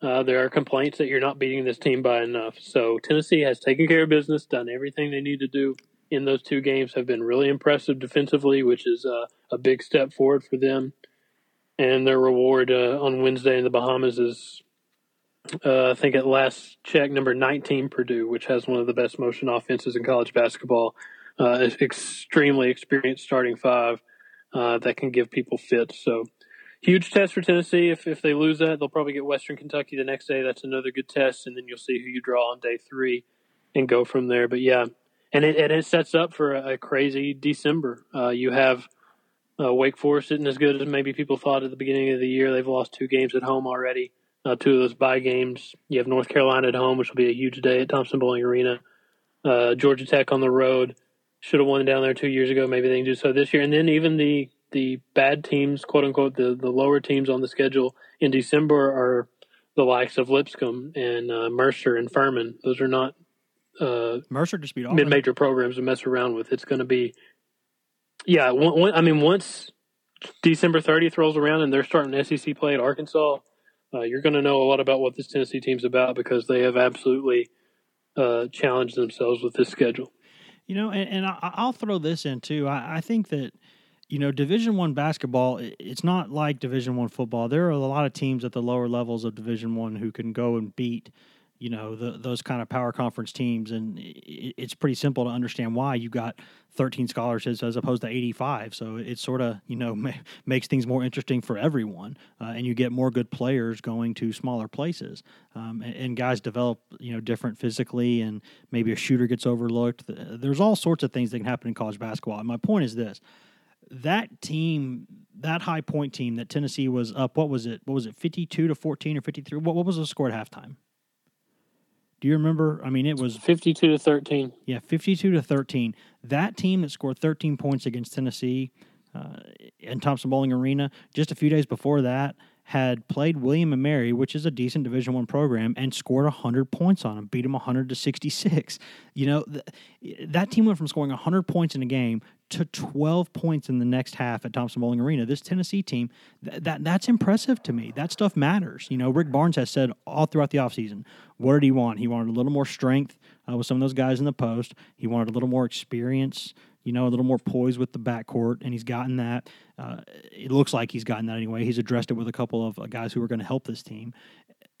uh, there are complaints that you're not beating this team by enough. So Tennessee has taken care of business, done everything they need to do in those two games, have been really impressive defensively, which is uh, a big step forward for them. And their reward uh, on Wednesday in the Bahamas is, uh, I think at last check, number 19 Purdue, which has one of the best motion offenses in college basketball. Uh, extremely experienced starting five uh, that can give people fits. So huge test for Tennessee. If if they lose that, they'll probably get Western Kentucky the next day. That's another good test, and then you'll see who you draw on day three and go from there. But yeah, and it and it sets up for a, a crazy December. Uh, you have uh, Wake Forest isn't as good as maybe people thought at the beginning of the year. They've lost two games at home already. Uh, two of those bye games. You have North Carolina at home, which will be a huge day at Thompson-Boling Arena. Uh, Georgia Tech on the road. Should have won down there two years ago. Maybe they can do so this year. And then even the the bad teams, quote unquote, the, the lower teams on the schedule in December are the likes of Lipscomb and uh, Mercer and Furman. Those are not uh, Mercer just beat mid major programs to mess around with. It's going to be, yeah. One, one, I mean, once December 30th rolls around and they're starting SEC play at Arkansas, uh, you're going to know a lot about what this Tennessee team's about because they have absolutely uh, challenged themselves with this schedule. You know, and, and I, will throw this in too. I, I think that you know division one basketball it's not like division one football there are a lot of teams at the lower levels of division one who can go and beat you know the, those kind of power conference teams and it, it's pretty simple to understand why you got 13 scholarships as opposed to 85 so it sort of you know ma- makes things more interesting for everyone uh, and you get more good players going to smaller places um, and, and, guys develop you know different physically and maybe a shooter gets overlooked there's all sorts of things that can happen in college basketball and my point is this that team, that high point team that Tennessee was up, what was it? What was it, 52 to 14 or 53? What, what was the score at halftime? Do you remember? I mean, it was 52 to 13. Yeah, 52 to 13. That team that scored 13 points against Tennessee uh, in Thompson-Boling Arena, just a few days before that, had played William and Mary, which is a decent Division One program, and scored 100 points on them, beat them 100 to 66. You know, th- that team went from scoring 100 points in a game to 12 points in the next half at Thompson-Boling Arena. This Tennessee team, th- that that's impressive to me. That stuff matters. You know, Rick Barnes has said all throughout the offseason, what did he want? He wanted a little more strength uh, with some of those guys in the post. He wanted a little more experience you know, a little more poise with the backcourt, and he's gotten that. Uh, it looks like he's gotten that anyway. He's addressed it with a couple of uh, guys who are going to help this team.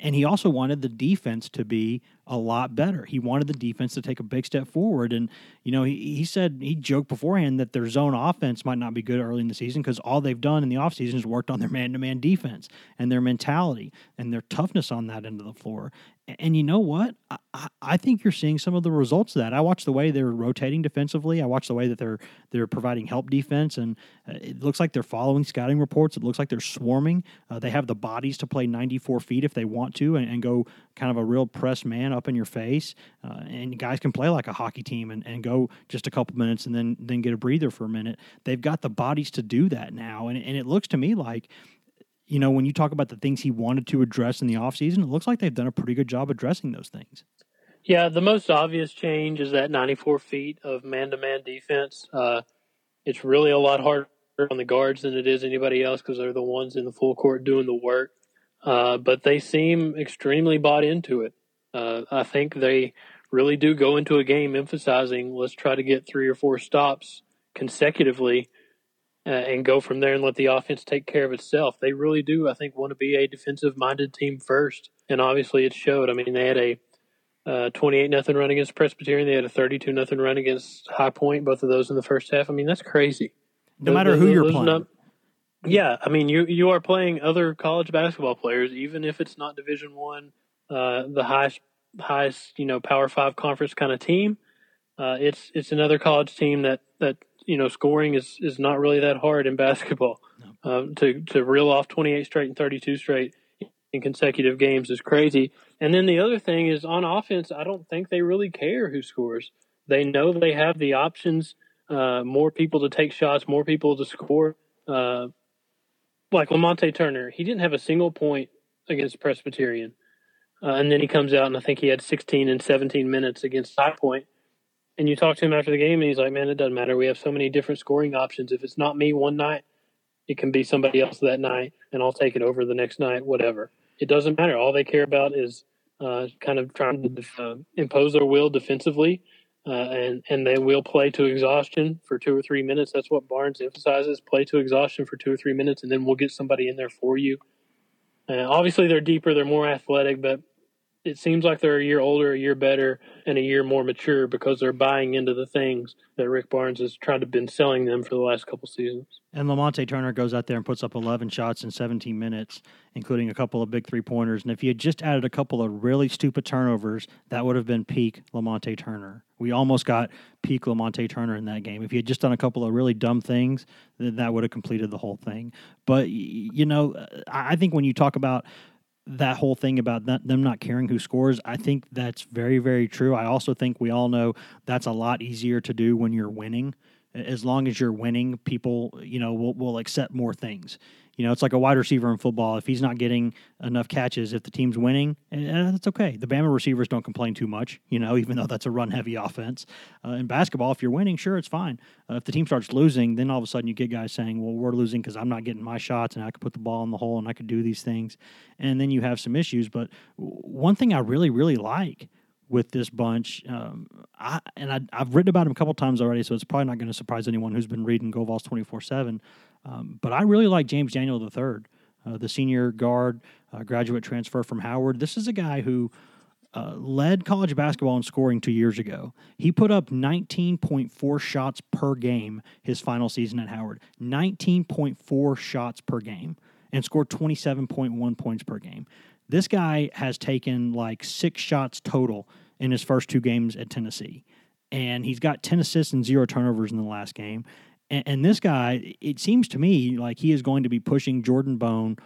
And he also wanted the defense to be a lot better. He wanted the defense to take a big step forward. And, you know, he, he said, he joked beforehand that their zone offense might not be good early in the season because all they've done in the offseason is worked on their man to man defense and their mentality and their toughness on that end of the floor. And you know what? I, I think you're seeing some of the results of that. I watch the way they're rotating defensively. I watch the way that they're they're providing help defense, and uh, it looks like they're following scouting reports. It looks like they're swarming. Uh, they have the bodies to play 94 feet if they want to, and, and go kind of a real press man up in your face. Uh, and guys can play like a hockey team and, and go just a couple minutes and then then get a breather for a minute. They've got the bodies to do that now, and and it looks to me like you know, when you talk about the things he wanted to address in the offseason, it looks like they've done a pretty good job addressing those things. Yeah, the most obvious change is that 94 feet of man to man defense. Uh, it's really a lot harder on the guards than it is anybody else because they're the ones in the full court doing the work. Uh, but they seem extremely bought into it. Uh, I think they really do go into a game emphasizing let's try to get three or four stops consecutively uh, and go from there and let the offense take care of itself. They really do, I think, want to be a defensive minded team first, and obviously it showed. I mean, they had a uh, 28 nothing run against Presbyterian. They had a 32 nothing run against High Point. Both of those in the first half. I mean, that's crazy. No matter who you're playing. Not, yeah, I mean, you you are playing other college basketball players, even if it's not Division One, uh, the highest highest you know Power Five conference kind of team. Uh, it's it's another college team that that you know, scoring is, is not really that hard in basketball. No. Um, to to reel off 28 straight and 32 straight in consecutive games is crazy. And then the other thing is on offense, I don't think they really care who scores. They know they have the options, uh, more people to take shots, more people to score. Uh, like Lamonte Turner, he didn't have a single point against Presbyterian. Uh, and then he comes out and I think he had 16 and 17 minutes against High Point and you talk to him after the game, and he's like, "Man, it doesn't matter. We have so many different scoring options. If it's not me one night, it can be somebody else that night, and I'll take it over the next night. Whatever. It doesn't matter. All they care about is uh, kind of trying to uh, impose their will defensively, uh, and and they will play to exhaustion for two or three minutes. That's what Barnes emphasizes: play to exhaustion for two or three minutes, and then we'll get somebody in there for you. Uh, obviously, they're deeper, they're more athletic, but it seems like they're a year older, a year better, and a year more mature because they're buying into the things that Rick Barnes has tried to been selling them for the last couple seasons. And Lamonte Turner goes out there and puts up 11 shots in 17 minutes, including a couple of big three pointers. And if he had just added a couple of really stupid turnovers, that would have been peak Lamonte Turner. We almost got peak Lamonte Turner in that game. If he had just done a couple of really dumb things, then that would have completed the whole thing. But, you know, I think when you talk about that whole thing about them not caring who scores, I think that's very, very true. I also think we all know that's a lot easier to do when you're winning. As long as you're winning, people, you know, will, will accept more things. You know, it's like a wide receiver in football. If he's not getting enough catches, if the team's winning, eh, that's okay. The Bama receivers don't complain too much, you know, [laughs] even though that's a run heavy offense. Uh, in basketball, if you're winning, sure, it's fine. Uh, if the team starts losing, then all of a sudden you get guys saying, well, we're losing because I'm not getting my shots and I could put the ball in the hole and I could do these things. And then you have some issues. But one thing I really, really like with this bunch. Um, I, and I, have written about him a couple times already, so it's probably not going to surprise anyone who's been reading GoVols 24 7. Um, but I really like James Daniel III, uh, the senior guard, uh, graduate transfer from Howard. This is a guy who uh, led college basketball in scoring two years ago. He put up 19.4 shots per game his final season at Howard. 19.4 shots per game and scored 27.1 points per game. This guy has taken like six shots total in his first two games at Tennessee. And he's got 10 assists and zero turnovers in the last game. And, and this guy, it seems to me like he is going to be pushing Jordan Bone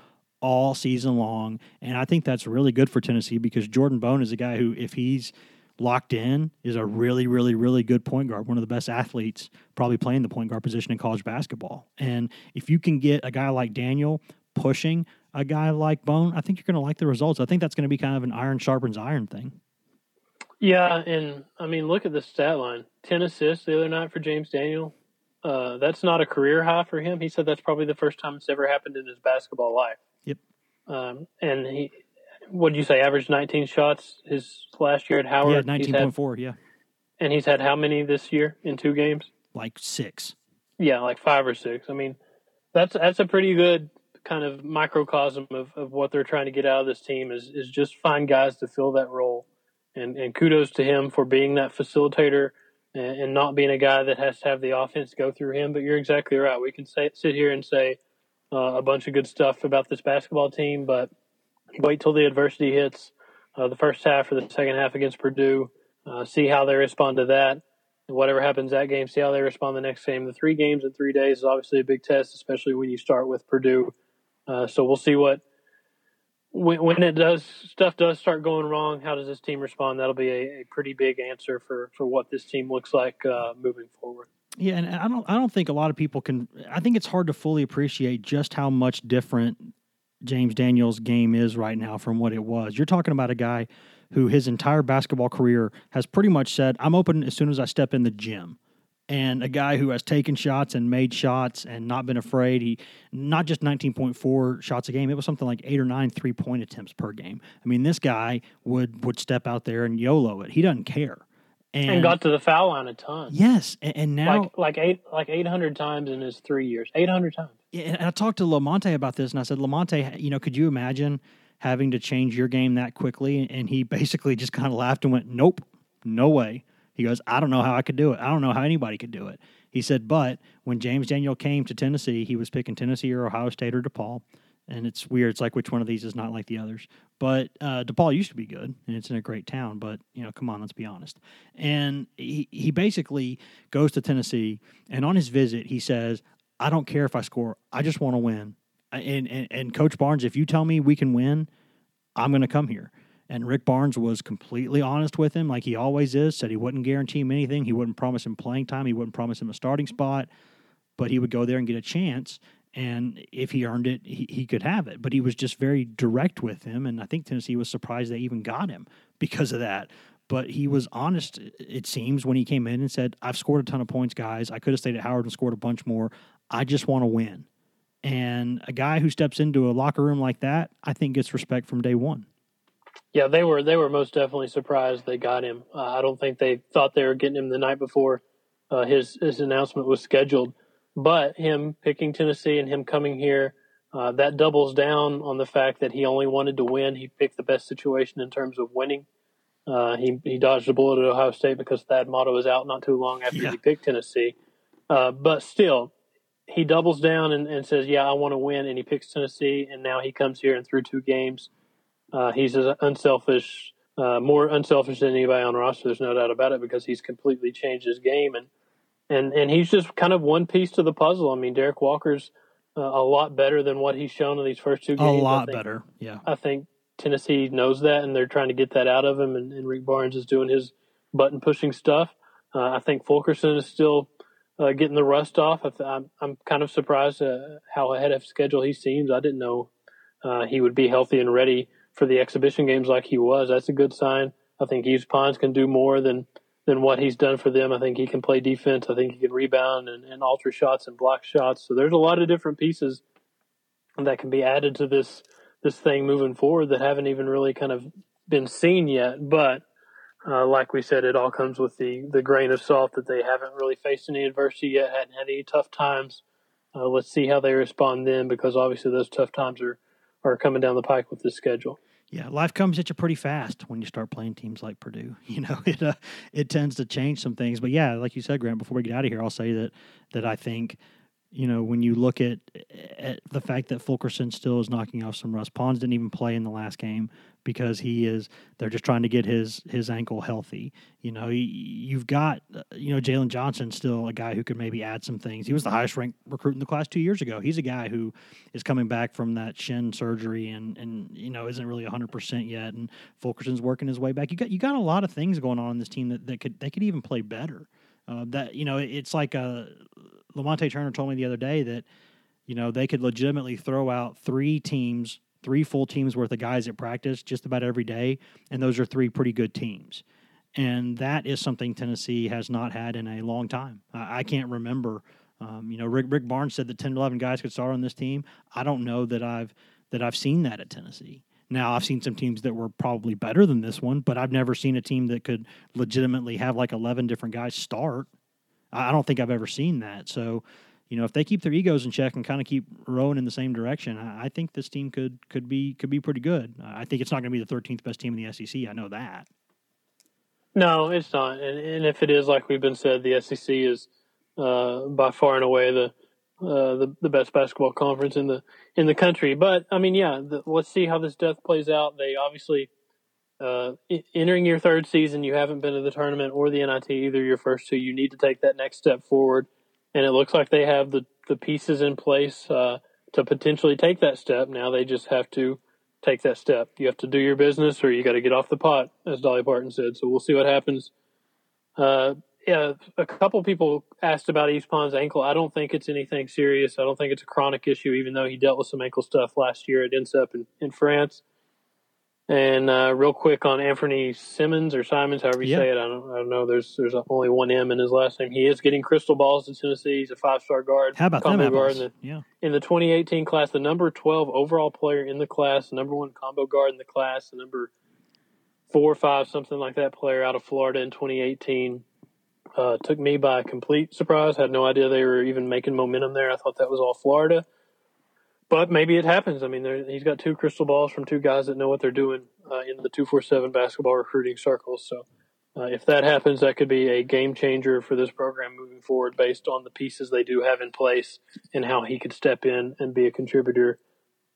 all season long. And I think that's really good for Tennessee because Jordan Bone is a guy who, if he's locked in, is a really, really, really good point guard, one of the best athletes probably playing the point guard position in college basketball. And if you can get a guy like Daniel pushing a guy like Bone, I think you're going to like the results. I think that's going to be kind of an iron sharpens iron thing. Yeah, and I mean, look at the stat line: ten assists the other night for James Daniel. Uh, that's not a career high for him. He said that's probably the first time it's ever happened in his basketball life. Yep. Um, and he, what did you say? Averaged 19 shots his last year at Howard. Yeah, 19.4. Yeah. And he's had how many this year in two games? Like six. Yeah, like five or six. I mean, that's that's a pretty good kind of microcosm of, of what they're trying to get out of this team is is just find guys to fill that role. And and kudos to him for being that facilitator and, and, not being a guy that has to have the offense go through him. But you're exactly right. We can say, sit here and say uh, a bunch of good stuff about this basketball team, but wait till the adversity hits uh, the first half or the second half against Purdue. Uh, see how they respond to that. Whatever happens that game, see how they respond the next game. The three games in three days is obviously a big test, especially when you start with Purdue. Uh, so we'll see what when, when it does stuff does start going wrong, how does this team respond? That'll be a, a pretty big answer for for what this team looks like uh, moving forward. Yeah, and I don't I don't think a lot of people can. I think it's hard to fully appreciate just how much different James Daniels' game is right now from what it was. You're talking about a guy who his entire basketball career has pretty much said, "I'm open as soon as I step in the gym." And a guy who has taken shots and made shots and not been afraid. He not just 19.4 shots a game, it was something like eight or nine three point attempts per game. I mean, this guy would would step out there and YOLO it. He doesn't care. And, and got to the foul line a ton. Yes, and, and now like, like eight like eight hundred times in his three years, eight hundred times. Yeah, and I talked to Lamonte about this, and I said, Lamonte, you know, could you imagine having to change your game that quickly? And he basically just kind of laughed and went, "Nope, no way." He goes, I don't know how I could do it. I don't know how anybody could do it. He said, but when James Daniel came to Tennessee, he was picking Tennessee or Ohio State or DePaul. And it's weird. It's like which one of these is not like the others. But uh, DePaul used to be good, and it's in a great town. But you know, come on, let's be honest. And he he basically goes to Tennessee, and on his visit, he says, "I don't care if I score. I just want to win." And, and and Coach Barnes, if you tell me we can win, I'm going to come here. And Rick Barnes was completely honest with him, like he always is. Said he wouldn't guarantee him anything. He wouldn't promise him playing time. He wouldn't promise him a starting spot, but he would go there and get a chance. And if he earned it, he, he could have it. But he was just very direct with him. And I think Tennessee was surprised they even got him because of that. But he was honest, it seems, when he came in and said, I've scored a ton of points, guys. I could have stayed at Howard and scored a bunch more. I just want to win. And a guy who steps into a locker room like that, I think gets respect from day one. Yeah, they were they were most definitely surprised they got him. Uh, I don't think they thought they were getting him the night before uh, his his announcement was scheduled. But him picking Tennessee and him coming here, uh, that doubles down on the fact that he only wanted to win. He picked the best situation in terms of winning. Uh, he he dodged a bullet at Ohio State because Thad Matta was out not too long after yeah. he picked Tennessee. Uh, but still, he doubles down and, and says, "Yeah, I want to win," and he picks Tennessee. And now he comes here and through two games uh, he's as unselfish, uh, more unselfish than anybody on the roster. There's no doubt about it because he's completely changed his game and and and he's just kind of one piece to the puzzle. I mean, Derrick Walker's uh, a lot better than what he's shown in these first two games. A lot think, better, yeah. I think Tennessee knows that, and they're trying to get that out of him. And, and Rick Barnes is doing his button pushing stuff. Uh, I think Fulkerson is still uh, getting the rust off. I'm I'm kind of surprised uh, how ahead of schedule he seems. I didn't know uh, he would be healthy and ready for the exhibition games like he was. That's a good sign. I think Yves Pons can do more than than what he's done for them. I think he can play defense. I think he can rebound and, and alter shots and block shots. So there's a lot of different pieces that can be added to this this thing moving forward that haven't even really kind of been seen yet. But uh, like we said, it all comes with the the grain of salt that they haven't really faced any adversity yet, hadn't had any tough times. Uh, let's see how they respond then, because obviously those tough times are are coming down the pike with this schedule. Yeah, life comes at you pretty fast when you start playing teams like Purdue. [laughs] You know, it uh, it tends to change some things. But yeah, like you said, Grant. Before we get out of here, I'll say that that I think you know, when you look at, at the fact that Fulkerson still is knocking off some rust, Pons didn't even play in the last game because he is. They're just trying to get his his ankle healthy. You know, you've got you know Jalen Johnson still a guy who could maybe add some things. He was the highest ranked recruit in the class two years ago. He's a guy who is coming back from that shin surgery and and you know isn't really hundred percent yet. And Fulkerson's working his way back. You got you got a lot of things going on in this team that, that could they could even play better. Uh, that you know, it's like a Lamonte Turner told me the other day that you know they could legitimately throw out three teams, three full teams worth of guys at practice just about every day, and those are three pretty good teams. And that is something Tennessee has not had in a long time. I, can't remember. Um, you know, Rick, Rick Barnes said that 10 to 11 guys could start on this team. I don't know that I've that I've seen that at Tennessee. Now I've seen some teams that were probably better than this one, but I've never seen a team that could legitimately have like 11 different guys start. I don't think I've ever seen that. So, you know, if they keep their egos in check and kind of keep rowing in the same direction, I, think this team could could be could be pretty good. I think it's not going to be the 13th best team in the SEC. I know that. No, it's not. And, and if it is, like we've been said, the SEC is uh, by far and away the, uh, the the best basketball conference in the in the country. But I mean, yeah, the, let's see how this death plays out. They obviously uh, entering your third season, you haven't been to the tournament or the NIT either. Your first two, you need to take that next step forward, and it looks like they have the the pieces in place uh, to potentially take that step. Now they just have to take that step. You have to do your business, or you got to get off the pot, as Dolly Parton said. So we'll see what happens. Uh, yeah, a couple people asked about Yves Pons's ankle. I don't think it's anything serious. I don't think it's a chronic issue, even though he dealt with some ankle stuff last year at INSEP in, in France. And uh, real quick on Anthony Simmons or Simons, however you yeah. say it, I don't, I don't know. There's there's only one M in his last name. He is getting crystal balls in Tennessee. He's a five star guard. How about combo guard in the, yeah. in the 2018 class, the number 12 overall player in the class, number one combo guard in the class, the number four or five something like that player out of Florida in 2018. Uh, took me by complete surprise. Had no idea they were even making momentum there. I thought that was all Florida but maybe it happens. I mean, he's got two crystal balls from two guys that know what they're doing uh, in the two four seven basketball recruiting circles. So, uh, if that happens, that could be a game changer for this program moving forward, based on the pieces they do have in place and how he could step in and be a contributor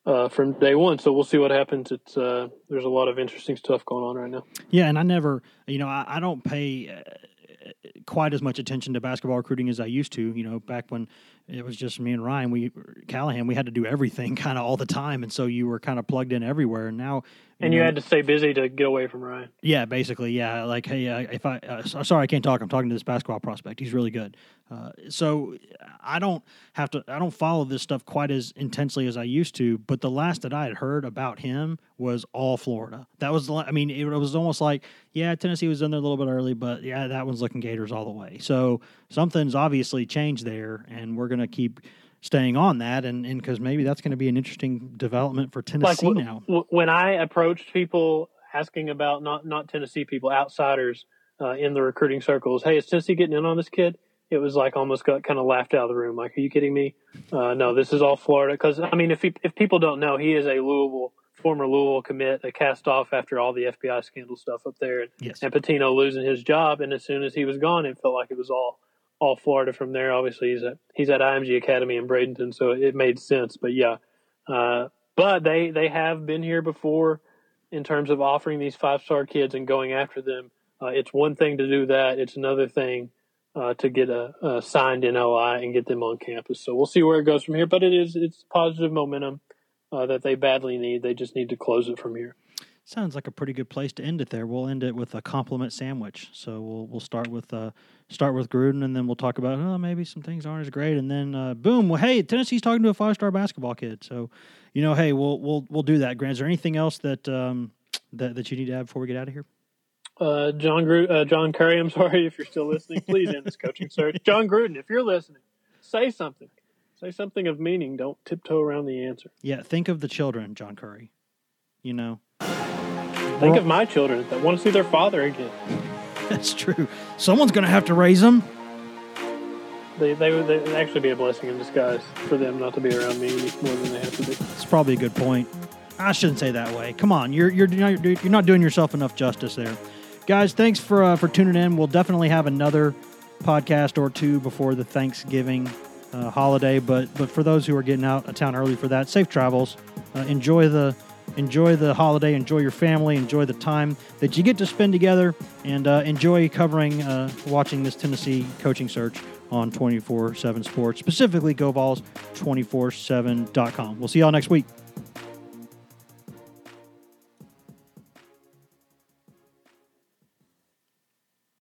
uh, from day one. So we'll see what happens. It's uh, there's a lot of interesting stuff going on right now. Yeah, and I never, you know, I, I don't pay uh, quite as much attention to basketball recruiting as I used to. You know, back when it was just me and Ryan. We Callahan. We had to do everything [laughs] kind of all the time, and so you were kind of plugged in everywhere. And now, and you, know, had to stay busy to get away from Ryan. Yeah, basically, yeah. Like, hey, uh, if I uh, sorry, I can't talk. I'm talking to this basketball prospect. He's really good. Uh, so I don't have to. I don't follow this stuff quite as intensely as I used to. But the last that I had heard about him was all Florida. That was. I mean, it was almost like, yeah, Tennessee was in there a little bit early, but yeah, that one's looking Gators all the way. So something's obviously changed there, and we're going to keep staying on that and because maybe that's going to be an interesting development for Tennessee like, now. W- when I approached people asking about not not Tennessee people, outsiders uh, in the recruiting circles, hey, is Tennessee getting in on this kid? It was like almost got kind of laughed out of the room. Like, are you kidding me? Uh, no, this is all Florida. Because I mean, if he, if people don't know, he is a Louisville former Louisville commit, a cast off after all the FBI scandal stuff up there, and, yes. and Pitino losing his job. And as soon as he was gone, it felt like it was all all Florida from there. Obviously, he's at he's at IMG Academy in Bradenton, so it made sense. But yeah, uh, but they they have been here before in terms of offering these five star kids and going after them. Uh, it's one thing to do that; it's another thing uh, to get a, a, signed NOI and get them on campus. So we'll see where it goes from here. But it is it's positive momentum uh, that they badly need. They just need to close it from here. Sounds like a pretty good place to end it there. We'll end it with a compliment sandwich. So we'll we'll start with uh start with Gruden and then we'll talk about oh maybe some things aren't as great and then uh, boom well hey Tennessee's talking to a five star basketball kid so you know hey we'll we'll we'll do that. Grant, is there anything else that um that that you need to add before we get out of here? Uh, John Gru- uh, John Currie, I'm sorry [laughs] if you're still listening. Please end this coaching search. [laughs] Jon Gruden, if you're listening, say something. Say something of meaning. Don't tiptoe around the answer. Yeah, think of the children, John Currie. You know. Think of my children that want to see their father again. [laughs] That's true. Someone's going to have to raise them. They, they would actually be a blessing in disguise for them not to be around me more than they have to be. It's probably a good point. I shouldn't say that way. Come on, you're you're you're not doing yourself enough justice there, guys. Thanks for uh, for tuning in. We'll definitely have another podcast or two before the Thanksgiving uh, holiday. But but for those who are getting out of town early for that, safe travels. Uh, enjoy the enjoy the holiday. Enjoy your family. Enjoy the time that you get to spend together, and uh, enjoy covering uh, watching this Tennessee coaching search on 24 7 Sports, specifically GoVols247.com. We'll see y'all next week.